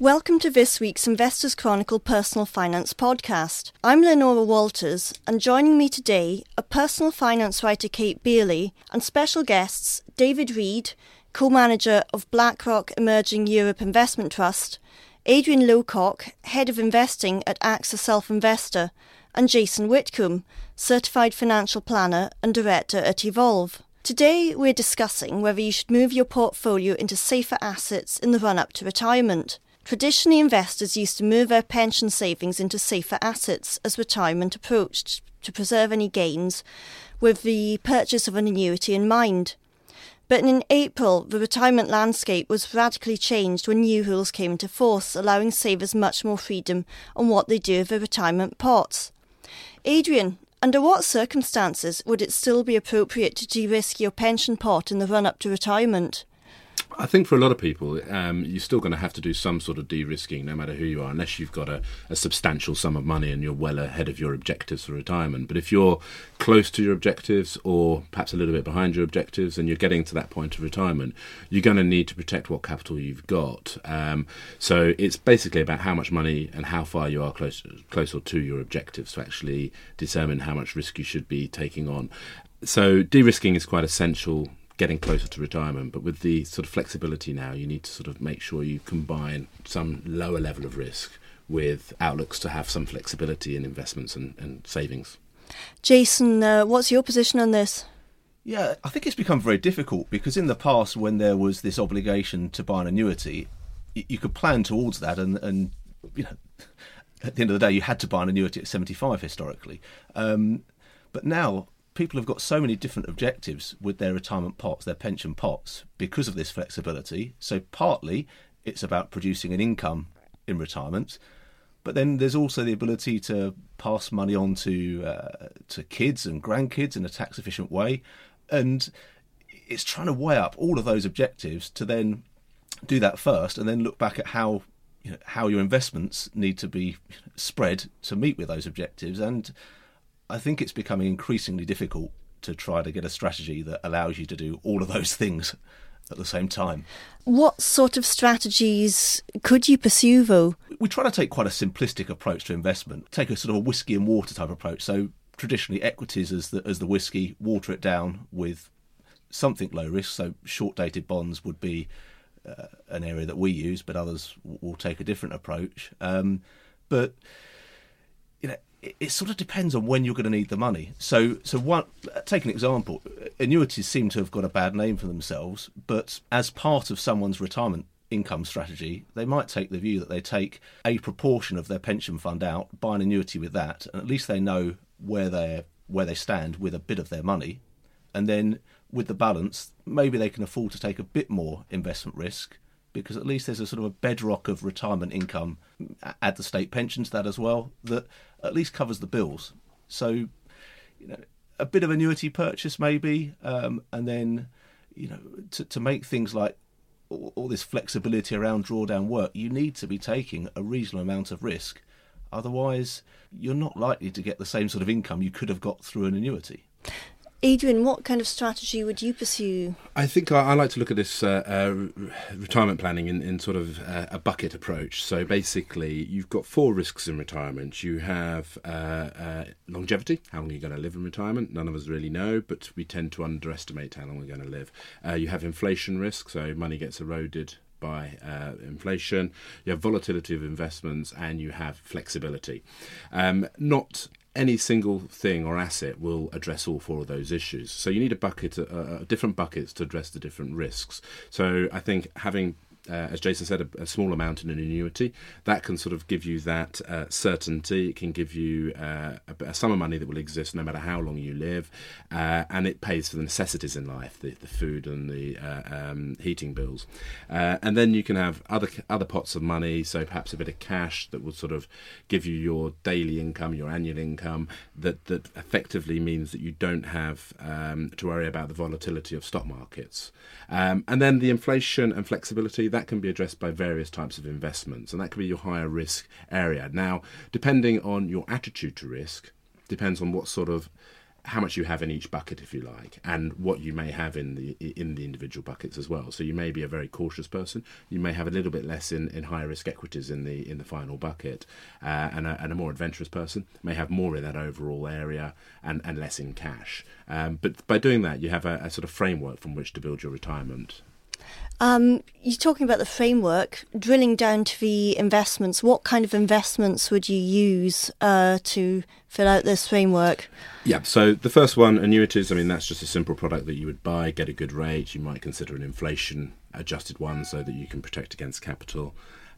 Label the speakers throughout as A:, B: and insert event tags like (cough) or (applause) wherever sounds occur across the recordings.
A: Welcome to this week's Investors Chronicle Personal Finance podcast. I'm Leonora Walters, and joining me today are personal finance writer Kate Beioley and special guests David Reed, co manager of BlackRock Emerging Europe Investment Trust, Adrian Lowcock, head of investing at AXA Self Investor, and Jason Witcombe, certified financial planner and director at Evolve. Today, we're discussing whether you should move your portfolio into safer assets in the run up to retirement. Traditionally, investors used to move their pension savings into safer assets as retirement approached to preserve any gains with the purchase of an annuity in mind. But in April, the retirement landscape was radically changed when new rules came into force, allowing savers much more freedom on what they do with their retirement pots. Adrian, under what circumstances would it still be appropriate to de risk your pension pot in the run up to retirement?
B: I think for a lot of people, um, you're still going to have to do some sort of de-risking, no matter who you are, unless you've got a, a, substantial sum of money and you're well ahead of your objectives for retirement. But if you're close to your objectives, or perhaps a little bit behind your objectives, and you're getting to that point of retirement, you're going to need to protect what capital you've got. Um, so it's basically about how much money and how far you are close, closer to your objectives to actually determine how much risk you should be taking on. So de-risking is quite essential getting closer to retirement. But with the sort of flexibility now, you need to sort of make sure you combine some lower level of risk with outlooks to have some flexibility in investments and, and savings.
A: Jason, uh, what's your position on this?
C: Yeah, I think it's become very difficult because in the past, when there was this obligation to buy an annuity, you could plan towards that, and, and you know, at the end of the day, you had to buy an annuity at seventy-five historically. Um, but now people have got so many different objectives with their retirement pots, their pension pots, because of this flexibility. So, partly it's about producing an income in retirement, but then there's also the ability to pass money on to uh, to kids and grandkids in a tax efficient way, and it's trying to weigh up all of those objectives to then do that first, and then look back at how you know, how your investments need to be spread to meet with those objectives and I think it's becoming increasingly difficult to try to get a strategy that allows you to do all of those (laughs) things at the same time.
A: What sort of strategies could you pursue, though?
C: We try to take quite a simplistic approach to investment, take a sort of a whiskey and water type approach. So, traditionally, equities as the, as the whiskey, water it down with something low risk. So, short dated bonds would be uh, an area that we use, but others will take a different approach. Um, but it, sort of depends on when you're going to need the money. So, so one, take an example. Annuities seem to have got a bad name for themselves, but as part of someone's retirement income strategy, they might take the view that they take a proportion of their pension fund out, buy an annuity with that, and at least they know where they where they stand with a bit of their money, and then with the balance, maybe they can afford to take a bit more investment risk because at least there's a sort of a bedrock of retirement income. Add the state pension to that as well, that at least covers the bills. So, you know, a bit of annuity purchase maybe, um, and then, you know, to, to make things like all, all this flexibility around drawdown work, you need to be taking a reasonable amount of risk. Otherwise, you're not likely to get the same sort of income you could have got through an annuity.
A: Adrian, what kind of strategy would you pursue?
B: I think I, I like to look at this uh, uh, retirement planning in, in sort of uh, a bucket approach. So basically, you've got four risks in retirement. You have uh, uh, longevity, how long are you're going to live in retirement. None of us really know, but we tend to underestimate how long we're going to live. Uh, you have inflation risk, so money gets eroded by uh, inflation, you have volatility of investments, and you have flexibility. Um, not any single thing or asset will address all four of those issues. So you need a bucket, uh, different buckets to address the different risks. So I think having uh, as Jason said, a, a, small amount in an annuity. That can sort of give you that uh, certainty. It can give you uh, a, a, sum of money that will exist no matter how long you live, uh, and it pays for the necessities in life, the, the food and the uh, um, heating bills. Uh, and then you can have other other pots of money, so perhaps a bit of cash that will sort of give you your daily income, your annual income. That that effectively means that you don't have um, to worry about the volatility of stock markets. Um, and then the inflation and flexibility that can be addressed by various types of investments, and that could be your higher risk area. Now, depending on your attitude to risk, depends on what sort of how much you have in each bucket, if you like, and what you may have in the in the individual buckets as well. So you may be a very cautious person. You may have a little bit less in, in higher risk equities in the in the final bucket, uh, and, a, and a more adventurous person may have more in that overall area and, and less in cash. Um, but by doing that, you have a, a sort of framework from which to build your retirement.
A: Um, you're talking about the framework, drilling down to the investments. What kind of investments would you use uh, to fill out this framework?
B: Yeah, so the first one, annuities, I mean, that's just a simple product that you would buy, get a good rate. You might consider an inflation adjusted one so that you can protect against capital.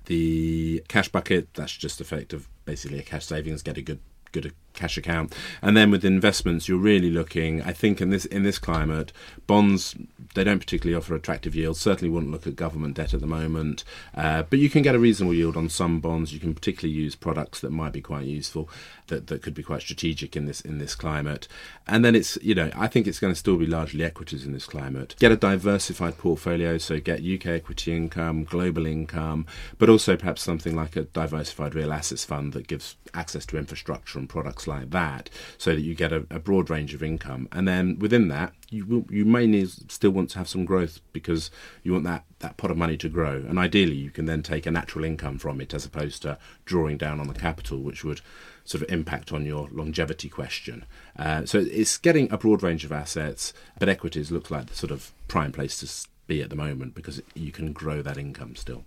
B: The cash bucket, that's just effective, basically a cash savings, get a good good cash account. And then with investments, you're really looking. I think in this in this climate, bonds they don't particularly offer attractive yields. Certainly wouldn't look at government debt at the moment, uh, but you can get a reasonable yield on some bonds. You can particularly use products that might be quite useful, that, that could be quite strategic in this in this climate. And then it's you know I think it's going to still be largely equities in this climate. Get a diversified portfolio, so get UK equity income, global income, but also perhaps something like a diversified real assets fund that gives access to infrastructure and products like that, so that you get a, a broad range of income. And then within that, you you may need, still want to have some growth because you want that, that pot of money to grow. And ideally, you can then take a natural income from it as opposed to drawing down on the capital, which would sort of impact on your longevity question. Uh, so it's getting a broad range of assets, but equities look like the sort of prime place to be at the moment because you can grow that income still.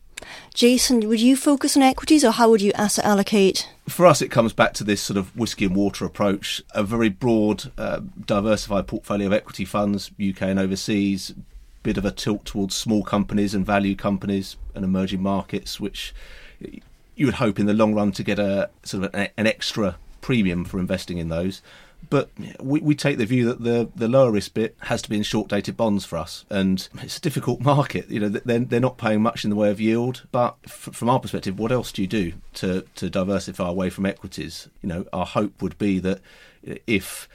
A: Jason, would you focus on equities or how would you asset allocate?
C: For us, it comes back to this sort of whiskey and water approach a very broad, uh, diversified portfolio of equity funds, UK and overseas, bit of a tilt towards small companies and value companies and emerging markets, which you would hope in the long run to get a sort of an, an extra premium for investing in those. But we, we take the view that the, the lower risk bit has to be in short dated bonds for us, and it's a difficult market. You know, they're, they're not paying much in the way of yield. But f- from our perspective, what else do you do to to diversify away from equities? You know, our hope would be that if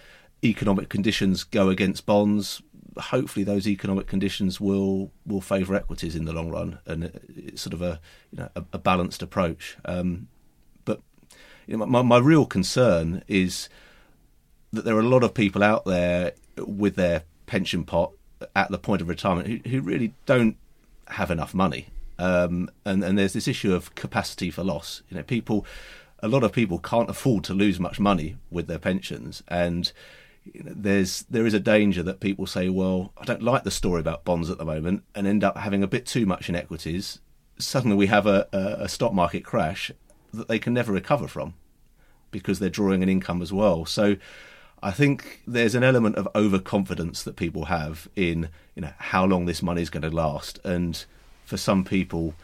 C: economic conditions go against bonds, hopefully those economic conditions will will favour equities in the long run, and it's sort of a you know a, a balanced approach. Um, but you know, my my real concern is that there are a lot of people out there with their pension pot at the point of retirement who, who really don't have enough money. Um, and, and there's this issue of capacity for loss. You know, people, a lot of people can't afford to lose much money with their pensions, and there's there is a danger that people say, well, I don't like the story about bonds at the moment, and end up having a bit too much in equities. Suddenly, we have a, a, a stock market crash that they can never recover from because they're drawing an income as well. So I think there's an element of overconfidence that people have in you know how long this money is going to last, and for some people,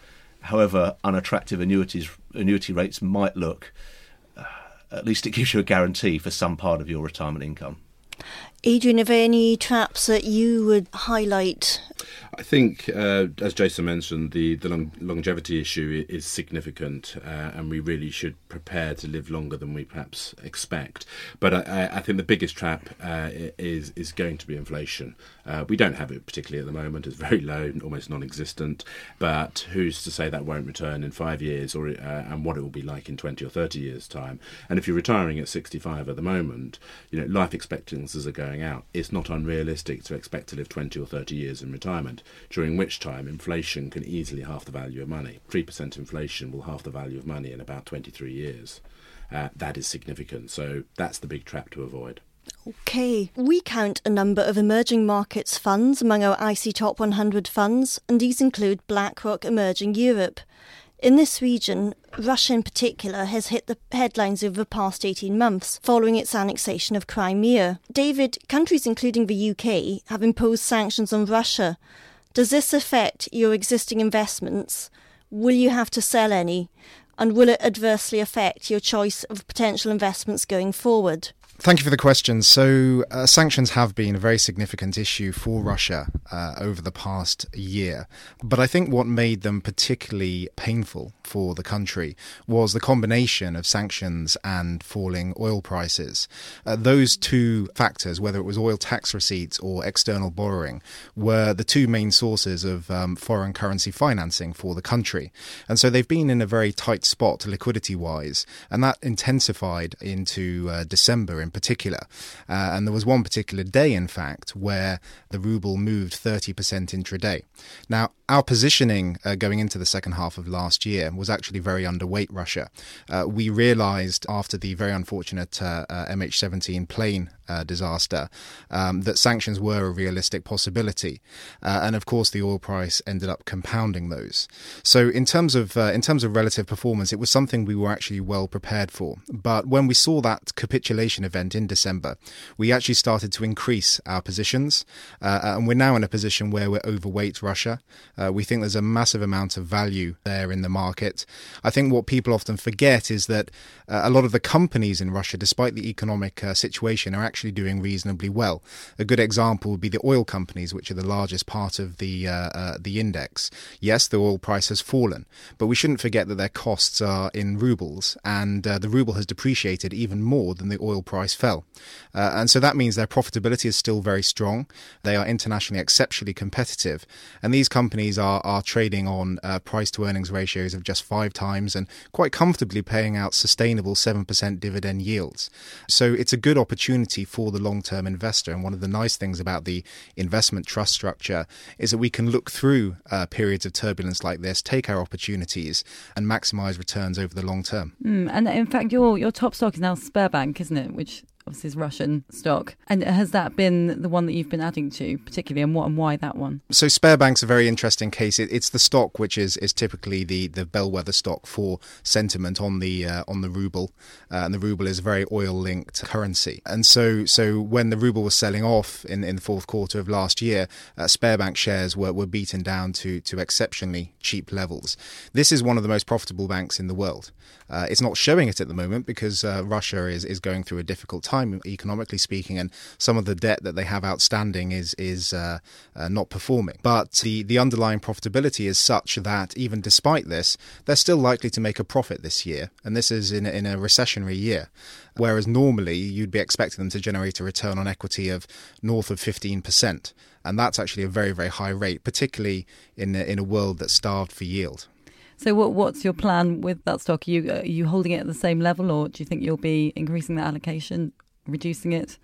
C: however unattractive annuities annuity rates might look, uh, at least it gives you a guarantee for some part of your retirement income.
A: Adrian, are there any traps that you would highlight
B: I think, uh, as Jason mentioned, the, the long, longevity issue is significant, uh, and we really should prepare to live longer than we perhaps expect. But I, I think the biggest trap uh, is is going to be inflation. Uh, we don't have it particularly at the moment; it's very low, almost non-existent. But who's to say that won't return in five years, or uh, and what it will be like in twenty or thirty years' time? And if you're retiring at sixty-five at the moment, you know life expectancies are going out. It's not unrealistic to expect to live twenty or thirty years in retirement during which time inflation can easily halve the value of money. 3% inflation will halve the value of money in about 23 years. Uh, that is significant. So that's the big trap to avoid.
A: Okay, we count a number of emerging markets funds among our IC Top 100 funds, and these include BlackRock Emerging Europe. In this region, Russia in particular has hit the headlines over the past 18 months following its annexation of Crimea. David, countries including the UK have imposed sanctions on Russia. Does this affect your existing investments? Will you have to sell any? And will it adversely affect your choice of potential investments going forward?
D: Thank you for the question. So, uh, sanctions have been a very significant issue for Russia uh, over the past year. But I think what made them particularly painful for the country was the combination of sanctions and falling oil prices. Uh, those two factors, whether it was oil tax receipts or external borrowing, were the two main sources of um, foreign currency financing for the country. And so they've been in a very tight spot liquidity wise. And that intensified into uh, December in particular. Uh, and there was one particular day, in fact, where the ruble moved 30% intraday. Now, our positioning uh, going into the second half of last year was actually very underweight Russia. Uh, we realized after the very unfortunate uh, uh, MH17 plane uh, disaster um, that sanctions were a realistic possibility, uh, and of course the oil price ended up compounding those. So in terms of in terms of relative performance, it was something we were actually well prepared for. But when we saw that capitulation event in December, we actually started to increase our positions, and we're now in a position where we're overweight Russia. Uh, we think there's a massive amount of value there in the market. I think what people often forget is that uh, a lot of the companies in Russia, despite the economic uh, situation, are actually doing reasonably well. A good example would be the oil companies, which are the largest part of the uh, uh, the index. Yes, the oil price has fallen, but we shouldn't forget that their costs are in rubles, and uh, the ruble has depreciated even more than the oil price fell. and so that means their profitability is still very strong. They are internationally exceptionally competitive, and these companies are are trading on price to earnings ratios of just five times and quite comfortably paying out sustainable sustainable 7% dividend yields. So it's a good opportunity for the long term investor. And one of the nice things about the investment trust structure is that we can look through uh, periods of turbulence like this, take our opportunities, and maximize returns over the long term.
E: Mm, and in fact, your, your top stock is now Sberbank, isn't it? Which obviously is Russian stock. And has that been the one that you've been adding to, particularly, and what and why that one?
D: So Sberbank's a very interesting case. It, it's the stock which is is typically the, the bellwether stock for sentiment on the uh, on the ruble, uh, and the ruble is a very oil linked currency. And so so when the ruble was selling off in, in the fourth quarter of last year, uh, Sberbank shares were, were beaten down to to exceptionally cheap levels. This is one of the most profitable banks in the world. Uh, it's not showing it at the moment because uh, Russia is is going through a difficult time time, economically speaking, and some of the debt that they have outstanding is is uh, uh, not performing. But the the underlying profitability is such that even despite this, they're still likely to make a profit this year, and this is in in a recessionary year. Whereas normally you'd be expecting them to generate a return on equity of north of fifteen percent, and that's actually a very very high rate, particularly in in a world that's starved for yield.
E: So, what, what's your plan with that stock? Are you, are you holding it at the same level, or do you think you'll be increasing the allocation reducing it?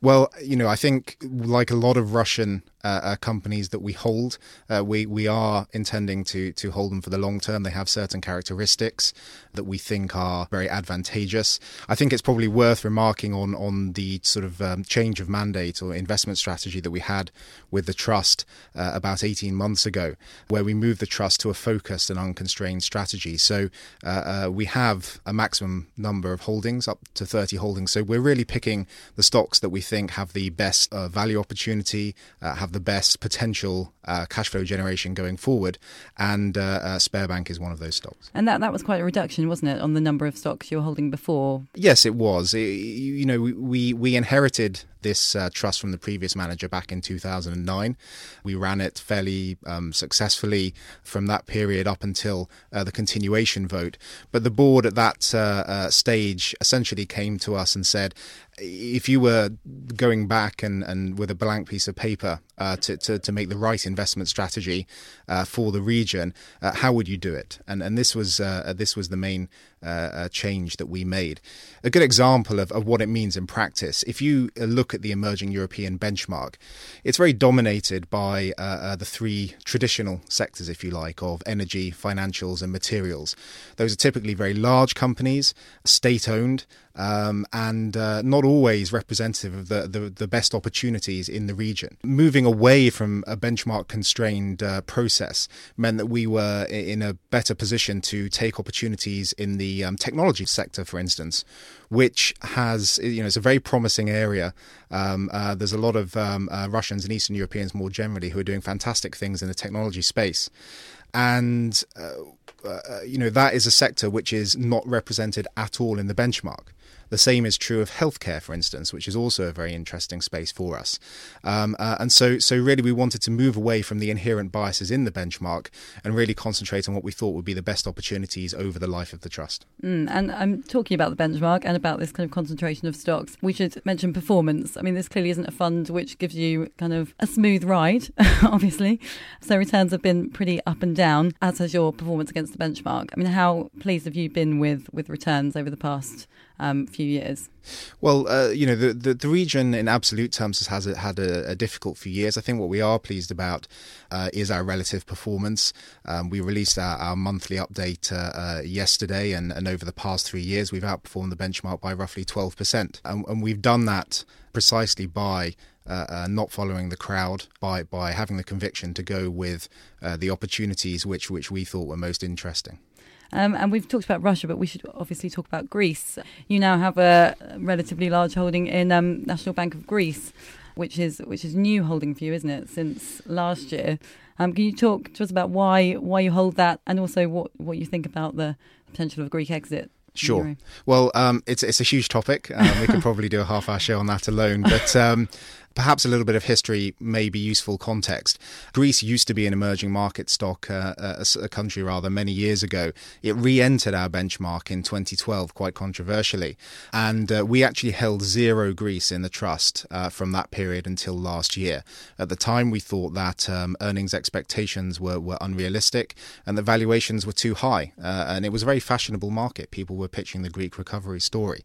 D: Well, you know, I think like a lot of Russian uh, uh, companies that we hold. Uh, we we are intending to to hold them for the long term. They have certain characteristics that we think are very advantageous. I think it's probably worth remarking on on the sort of um, change of mandate or investment strategy that we had with the trust uh, about 18 months ago, where we moved the trust to a focused and unconstrained strategy. So uh, uh, we have a maximum number of holdings, up to 30 holdings. So we're really picking the stocks that we think have the best value opportunity, have have the best potential uh, cash flow generation going forward, and uh, uh, Sberbank is one of those stocks.
E: And that that was quite a reduction, wasn't it, on the number of stocks you were holding before?
D: Yes, it was. It, you know, we we inherited this uh, trust from the previous manager back in 2009. We ran it fairly um, successfully from that period up until uh, the continuation vote. But the board at that uh, uh stage essentially came to us and said, if you were going back and, and with a blank piece of paper uh, to, to, to, make the right investment strategy uh, for the region, uh, how would you do it? And and this was uh, this was the main uh, uh, change that we made. A good example of, of what it means in practice. If you look at the emerging European benchmark, it's very dominated by the three traditional sectors, if you like, of energy, financials, and materials. Those are typically very large companies, state owned um, and uh, not always representative of the, the, the, best opportunities in the region. Moving away from a benchmark constrained uh, process meant that we were in a better position to take opportunities in the um, technology sector, for instance, which has, you know, it's a very promising area. Um, uh, there's a lot of um, uh, Russians and Eastern Europeans more generally who are doing fantastic things in the technology space. And uh, uh, you know that is a sector which is not represented at all in the benchmark. The same is true of healthcare, for instance, which is also a very interesting space for us. Um, uh, and so, so really, we wanted to move away from the inherent biases in the benchmark and really concentrate on what we thought would be the best opportunities over the life of the trust.
E: Mm, and I'm talking about the benchmark and about this kind of concentration of stocks. We should mention performance. I mean, this clearly isn't a fund which gives you kind of a smooth ride, (laughs) obviously. So returns have been pretty up and down, as has your performance against the benchmark. I mean, how pleased have you been with with returns over the past um, few years?
D: Well, uh, you know, the, the, the, region in absolute terms has had a, a, difficult few years. I think what we are pleased about uh, is our relative performance. Um, we released our, our monthly update uh, uh, yesterday, and, and, over the past three years, we've outperformed the benchmark by roughly 12%. And, and we've done that precisely by uh, uh, not following the crowd by by having the conviction to go with uh, the opportunities which which we thought were most interesting.
E: Um, and we've talked about Russia, but we should obviously talk about Greece. You now have a relatively large holding in um, National Bank of Greece, which is which is new holding for you, isn't it? Since last year, um, can you talk to us about why why you hold that, and also what what you think about the potential of a Greek exit?
D: Sure. Well, um, it's it's a huge topic. Um, we could (laughs) probably do a half hour show on that alone. But um, perhaps a little bit of history may be useful context. Greece used to be an emerging market stock, uh, a, a, country rather, many years ago. It re entered our benchmark in 2012, quite controversially. And uh, we actually held zero Greece in the trust uh, from that period until last year. At the time, we thought that um, earnings expectations were, were unrealistic and the valuations were too high. Uh, and it was a very fashionable market. People were pitching the Greek recovery story.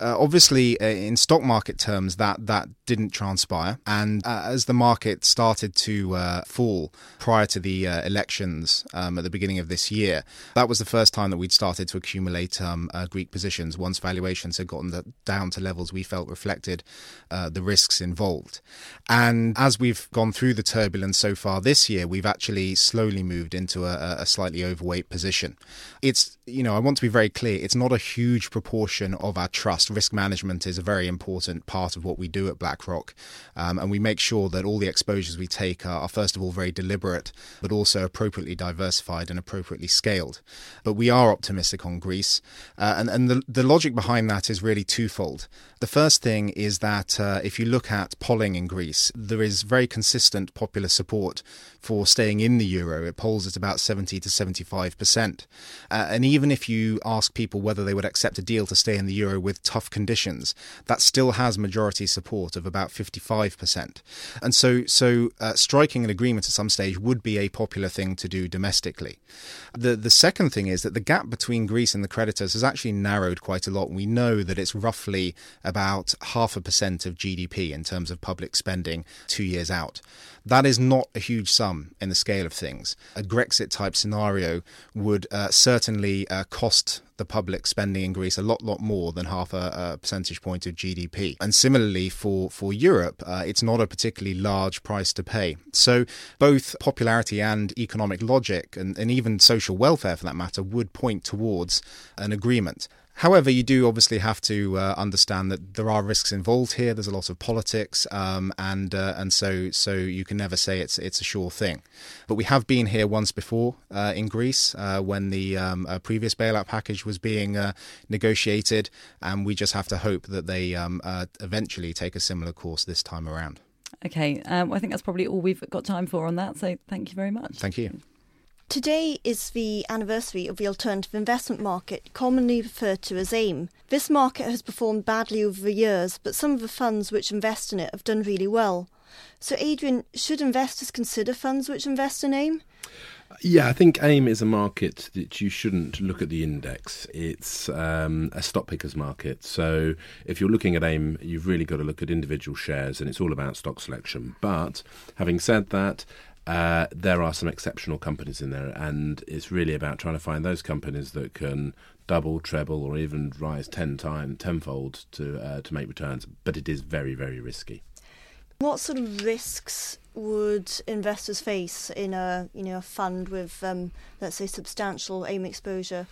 D: Uh, obviously, uh, in stock market terms, that, that didn't transpire And uh, as the market started to uh, fall prior to the uh, elections um, at the beginning of this year, that was the first time that we'd started to accumulate um, uh, Greek positions once valuations had gotten the, down to levels we felt reflected uh, the risks involved. And as we've gone through the turbulence so far this year, we've actually slowly moved into a, a slightly overweight position. It's, you know, I want to be very clear, it's not a huge proportion of our trust. Risk management is a very important part of what we do at BlackRock. Um, and we make sure that all the exposures we take are, are, first of all, very deliberate, but also appropriately diversified and appropriately scaled. But we are optimistic on Greece. Uh, and and the, the logic behind that is really twofold. The first thing is that uh, if you look at polling in Greece, there is very consistent popular support for staying in the euro. It polls at about 70 to 75%. Uh, and even if you ask people whether they would accept a deal to stay in the euro with tough conditions, that still has majority support of about 55%. And so, so uh, striking an agreement at some stage would be a popular thing to do domestically. The, the second thing is that the gap between Greece and the creditors has actually narrowed quite a lot. We know that it's roughly about half a percent of GDP in terms of public spending two years out. That is not a huge sum in the scale of things. A Grexit type scenario would uh, certainly uh, cost the public spending in Greece a lot, lot more than half a, a percentage point of GDP. And similarly for for Europe, uh, it's not a particularly large price to pay. So both popularity and economic logic, and, and even social welfare for that matter, would point towards an agreement. However, you do obviously have to uh, understand that there are risks involved here. There's a lot of politics, um, and uh, and so so you can never say it's it's a sure thing. But we have been here once before uh, in Greece uh, when the um, uh, previous bailout package was being uh, negotiated, and we just have to hope that they um, eventually take a similar course this time around.
E: Okay, um, I think that's probably all we've got time for on that. So thank you very much.
D: Thank you.
A: Today is the anniversary of the alternative investment market, commonly referred to as AIM. This market has performed badly over the years, but some of the funds which invest in it have done really well. So, Adrian, should investors consider funds which invest in AIM?
B: Yeah, I think AIM is a market that you shouldn't look at the index. It's um, a stock pickers market. So if you're looking at AIM, you've really got to look at individual shares, and it's all about stock selection. But having said that, uh, there are some exceptional companies in there, and it's really about trying to find those companies that can double, treble, or even rise ten times, tenfold to uh, to make returns. But it is very, very risky.
A: What sort of risks would investors face in a you know a fund with um, let's say substantial AIM exposure?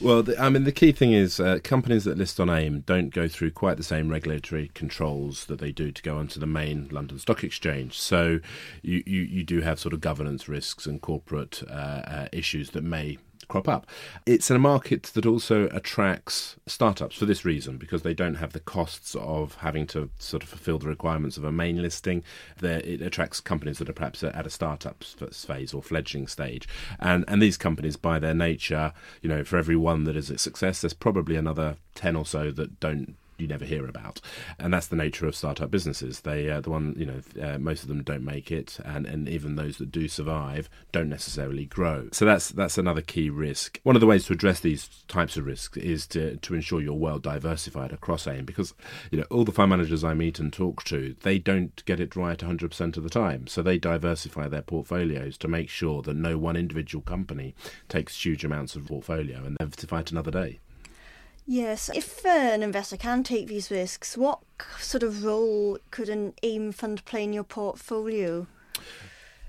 B: Well, the, I mean the key thing is uh, companies that list on AIM don't go through quite the same regulatory controls that they do to go onto the main London Stock Exchange. So you you, you do have sort of governance risks and corporate uh, uh, issues that may crop up. It's a market that also attracts startups for this reason, because they don't have the costs of having to sort of fulfill the requirements of a main listing. It attracts companies that are perhaps at a startup phase or fledgling stage. And, and these companies, by their nature, you know, for every one that is a success, there's probably another 10 or so that don't you never hear about, and that's the nature of startup businesses. They, uh, the one, you know, uh, most of them don't make it, and, and even those that do survive don't necessarily grow. So that's that's another key risk. One of the ways to address these types of risks is to to ensure you're well diversified across AIM, because you know all the fund managers I meet and talk to, they don't get it right 100% of the time. So they diversify their portfolios to make sure that no one individual company takes huge amounts of portfolio and never to fight another day.
A: Yes, if uh, an investor can take these risks, what sort of role could an AIM fund play in your portfolio?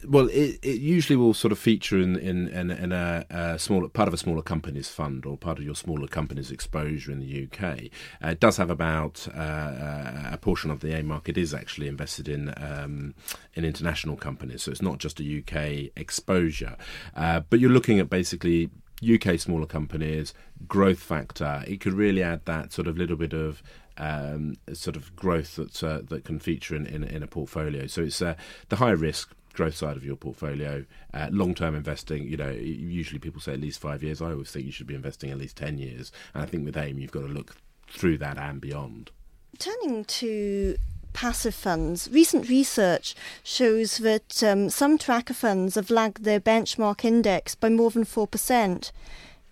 B: Well, it, it usually will sort of feature in in, in, in a, a, smaller part of a smaller company's fund or part of your smaller company's exposure in the UK. Uh, it does have about uh, a portion of the AIM market is actually invested in um, in international companies, so it's not just a UK exposure. Uh, but you're looking at basically UK smaller companies, growth factor. It could really add that sort of little bit of um, sort of growth that uh, that can feature in, in, in a portfolio. So it's uh, the high risk growth side of your portfolio. Uh, long term investing, you know, usually people say at least five years. I always think you should be investing at least 10 years. And I think with AIM, you've got to look through that and beyond.
A: Turning to passive funds, recent research shows that um, some tracker funds have lagged their benchmark index by more than 4%.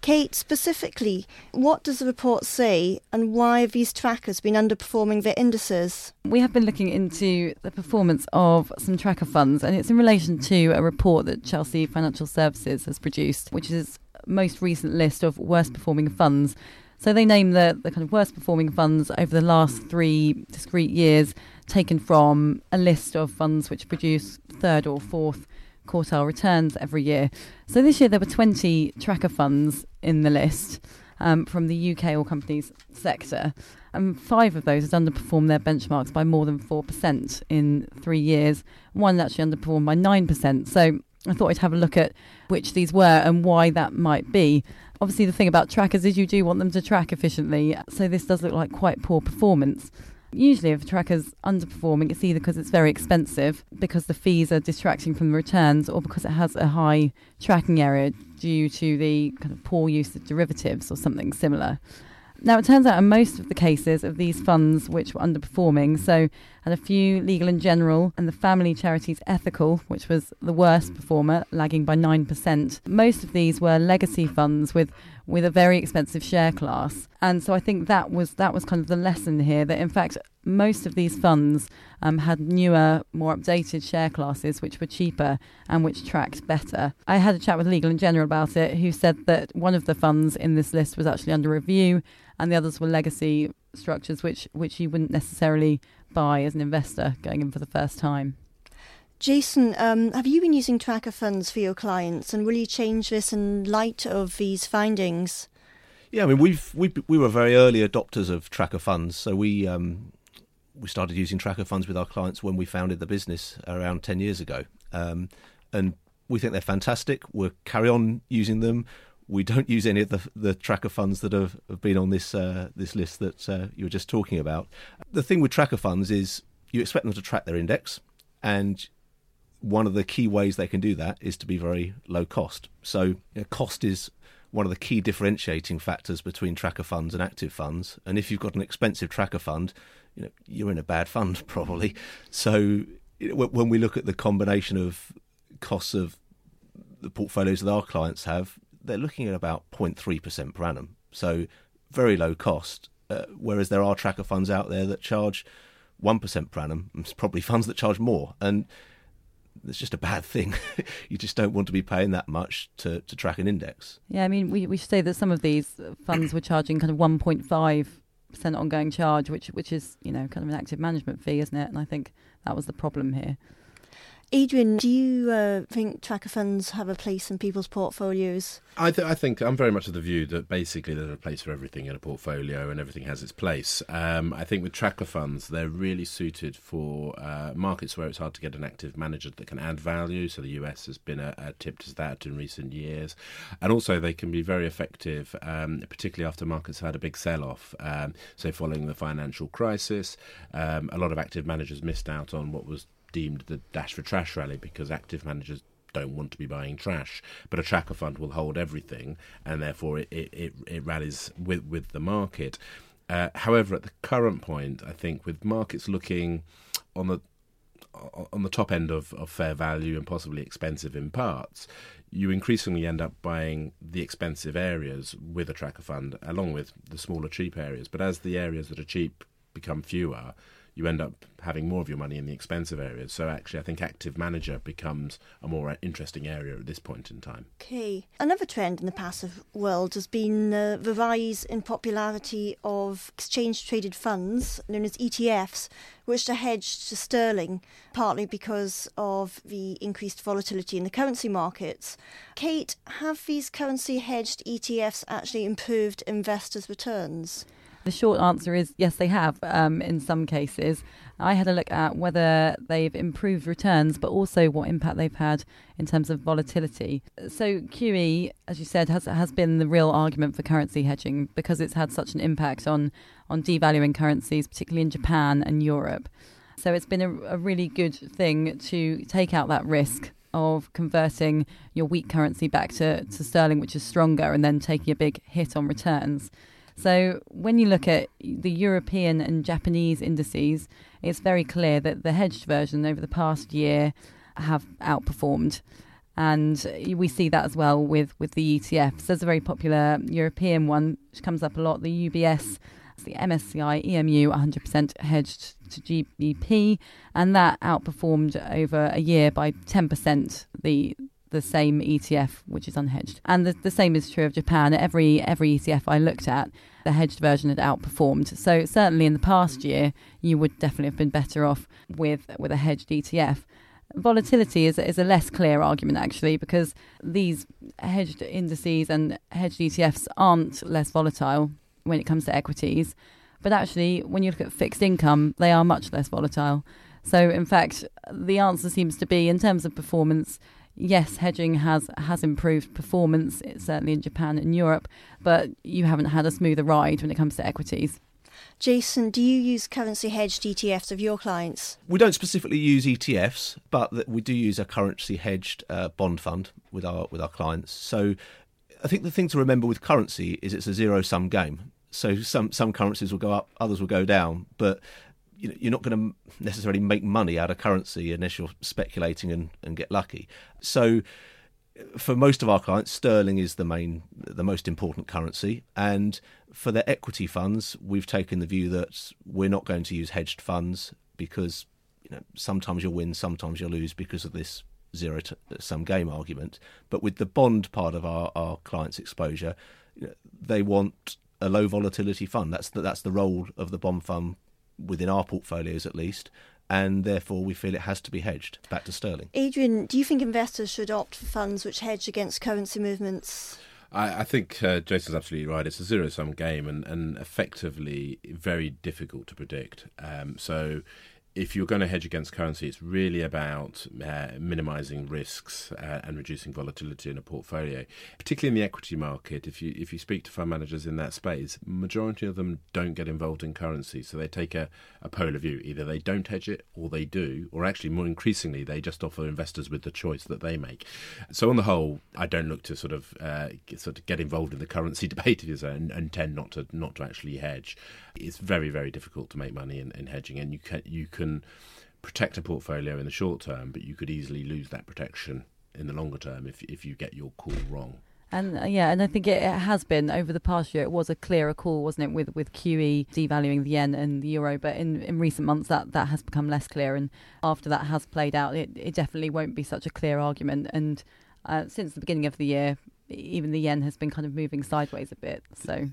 A: Kate, specifically, what does the report say and why have these trackers been underperforming their indices?
E: We have been looking into the performance of some tracker funds, and it's in relation to a report that Chelsea Financial Services has produced, which is most recent list of worst performing funds. So they name the, the kind of worst performing funds over the last three discrete years, taken from a list of funds which produce third or fourth quartile returns every year. So this year there were 20 tracker funds in the list um, from the UK all companies sector, and five of those had underperformed their benchmarks by more than 4% in three years. One actually underperformed by 9%. So I thought I'd have a look at which these were and why that might be. Obviously, the thing about trackers is you do want them to track efficiently, so this does look like quite poor performance. Usually, if a tracker's underperforming, it's either because it's very expensive, because the fees are distracting from the returns, or because it has a high tracking error due to the kind of poor use of derivatives or something similar. Now, it turns out in most of the cases of these funds which were underperforming, so had a few legal and general, and the family charities ethical, which was the worst performer, lagging by 9%. Most of these were legacy funds with with a very expensive share class. And so I think that was that was kind of the lesson here that in fact most of these funds um, had newer, more updated share classes which were cheaper and which tracked better. I had a chat with Legal and General about it, who said that one of the funds in this list was actually under review, and the others were legacy structures which which you wouldn't necessarily buy as an investor going in for the first time.
A: Jason, um, have you been using tracker funds for your clients, and will you change this in light of these findings?
C: Yeah, I mean we've we we were very early adopters of tracker funds, so we um, we started using tracker funds with our clients when we founded the business around ten years ago, um, and we think they're fantastic. We'll carry on using them. We don't use any of the, the tracker funds that have, have been on this uh, this list that uh, you were just talking about. The thing with tracker funds is you expect them to track their index, and one of the key ways they can do that is to be very low cost. So you know, cost is one of the key differentiating factors between tracker funds and active funds. And if you've got an expensive tracker fund, you know you're in a bad fund (laughs) probably. So when we look at the combination of costs of the portfolios that our clients have, they're looking at about 0.3% per annum. So very low cost. Uh, whereas there are tracker funds out there that charge 1% per annum. It's probably funds that charge more. And it's just a bad thing. (laughs) you just don't want to be paying that much to, to track an index.
E: Yeah, I mean, we, we say that some of these funds were charging kind of 1.5% ongoing charge, which which is, you know, kind of an active management fee, isn't it? And I think that was the problem here.
A: Adrian, do you uh, think tracker funds have a place in people's portfolios?
B: I, th- I, think I'm very much of the view that basically there's a place for everything in a portfolio and everything has its place. Um, I think with tracker funds, they're really suited for uh, markets where it's hard to get an active manager that can add value. So the US has been a, a that in recent years. And also, they can be very effective, um, particularly after markets had a big sell off. Um, so, following the financial crisis, um, a lot of active managers missed out on what was deemed the dash for trash rally because active managers don't want to be buying trash. But a tracker fund will hold everything, and therefore it, it, it, it rallies with, with the market. Uh, however, at the current point, I think with markets looking on the on the top end of, of fair value and possibly expensive in parts, you increasingly end up buying the expensive areas with a tracker fund along with the smaller cheap areas. But as the areas that are cheap become fewer, you end up having more of your money in the expensive areas. So actually, I think active manager becomes a more interesting area at this point in time.
A: Okay. Another trend in the passive world has been uh, the rise in popularity of exchange traded funds, known as ETFs, which are hedged to sterling, partly because of the increased volatility in the currency markets. Kate, have these currency hedged ETFs actually improved investors' returns?
E: The short answer is yes, they have um, in some cases. I had a look at whether they've improved returns, but also what impact they've had in terms of volatility. So QE, as you said, has has been the real argument for currency hedging because it's had such an impact on on devaluing currencies, particularly in Japan and Europe. So it's been a, a really good thing to take out that risk of converting your weak currency back to, to sterling, which is stronger, and then taking a big hit on returns. So when you look at the European and Japanese indices, it's very clear that the hedged version over the past year have outperformed. And we see that as well with, with the ETFs. There's a very popular European one, which comes up a lot, the UBS, the MSCI EMU 100% hedged to GBP, and that outperformed over a year by 10% the the same ETF, which is unhedged. And the, the same is true of Japan. Every every ETF I looked at, the hedged version had outperformed. So certainly in the past mm. year, you would definitely have been better off with with a hedged ETF. Volatility is, is a less clear argument actually because these hedged indices and hedged ETFs aren't less volatile when it comes to equities. But actually, when you look at fixed income, they are much less volatile. So, in fact, the answer seems to be in terms of performance, yes, hedging has has improved performance, certainly in Japan and Europe, but you haven't had a smoother ride when it comes to equities.
A: Jason, do you use currency hedged ETFs of your clients?
C: We don't specifically use ETFs, but we do use a currency hedged uh, bond fund with our with our clients. So I think the thing to remember with currency is it's a zero sum game. So some some currencies will go up, others will go down, but you're not going to necessarily make money out of currency unless you're speculating and, and get lucky. So, for most of our clients, sterling is the main, the most important currency. And for their equity funds, we've taken the view that we're not going to use hedged funds because you know sometimes you'll win, sometimes you'll lose because of this zero sum game argument. But with the bond part of our, our clients' exposure, they want a low volatility fund. That's the, that's the role of the bond fund within our portfolios at least, and therefore we feel it has to be hedged back to sterling.
A: Adrian, do you think investors should opt for funds which hedge against currency movements?
B: I, I think uh, Jason's absolutely right. It's a zero sum game and, and effectively very difficult to predict. Um, so if you're going to hedge against currency, it's really about uh, minimizing risks uh, and reducing volatility in a portfolio. Particularly in the equity market, if you if you speak to fund managers in that space, majority of them don't get involved in currency, so they take a, a polar view. Either they don't hedge it, or they do, or actually more increasingly, they just offer investors with the choice that they make. So on the whole, I don't look to sort of uh, sort of get involved in the currency (laughs) debate, if and, and tend not to not to actually hedge. It's very very difficult to make money in, in hedging, and you can you can protect a portfolio in the short term, but you could easily lose that protection in the longer term if if you get your call wrong.
E: And uh, yeah, and I think it, it, has been over the past year. It was a clearer call, wasn't it, with with QE devaluing the yen and the euro. But in, in recent months, that that has become less clear. And after that has played out, it, it definitely won't be such a clear argument. And uh, since the beginning of the year, even the yen has been kind of moving sideways a bit. So,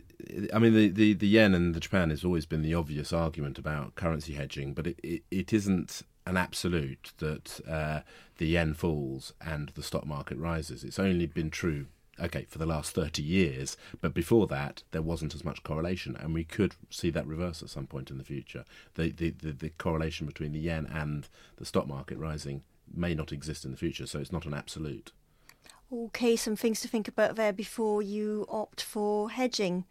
B: I mean, the, the, the yen and the Japan has always been the obvious argument about currency hedging, but it, it, it isn't an absolute that uh, the yen falls and the stock market rises. It's only been true. Okay, for the last 30 years, but before that, there wasn't as much correlation, and we could see that reverse at some point in the future. The, the, the, the correlation between the yen and the stock market rising may not exist in the future, so it's not an absolute.
A: Okay, some things to think about there before you opt for hedging.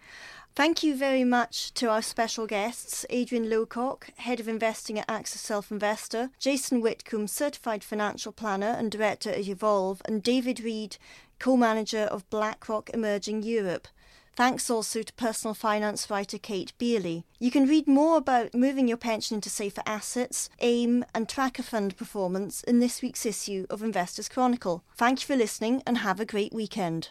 A: Thank you very much to our special guests, Adrian Lowcock, Head of Investing at AXA Self Investor, Jason Witcombe, Certified Financial Planner and Director at Evolve, and David Reed, Co-Manager of BlackRock Emerging Europe. Thanks also to personal finance writer Kate Beioley. You can read more about moving your pension into safer assets, AIM, and tracker fund performance in this week's issue of Investors Chronicle. Thank you for listening and have a great weekend.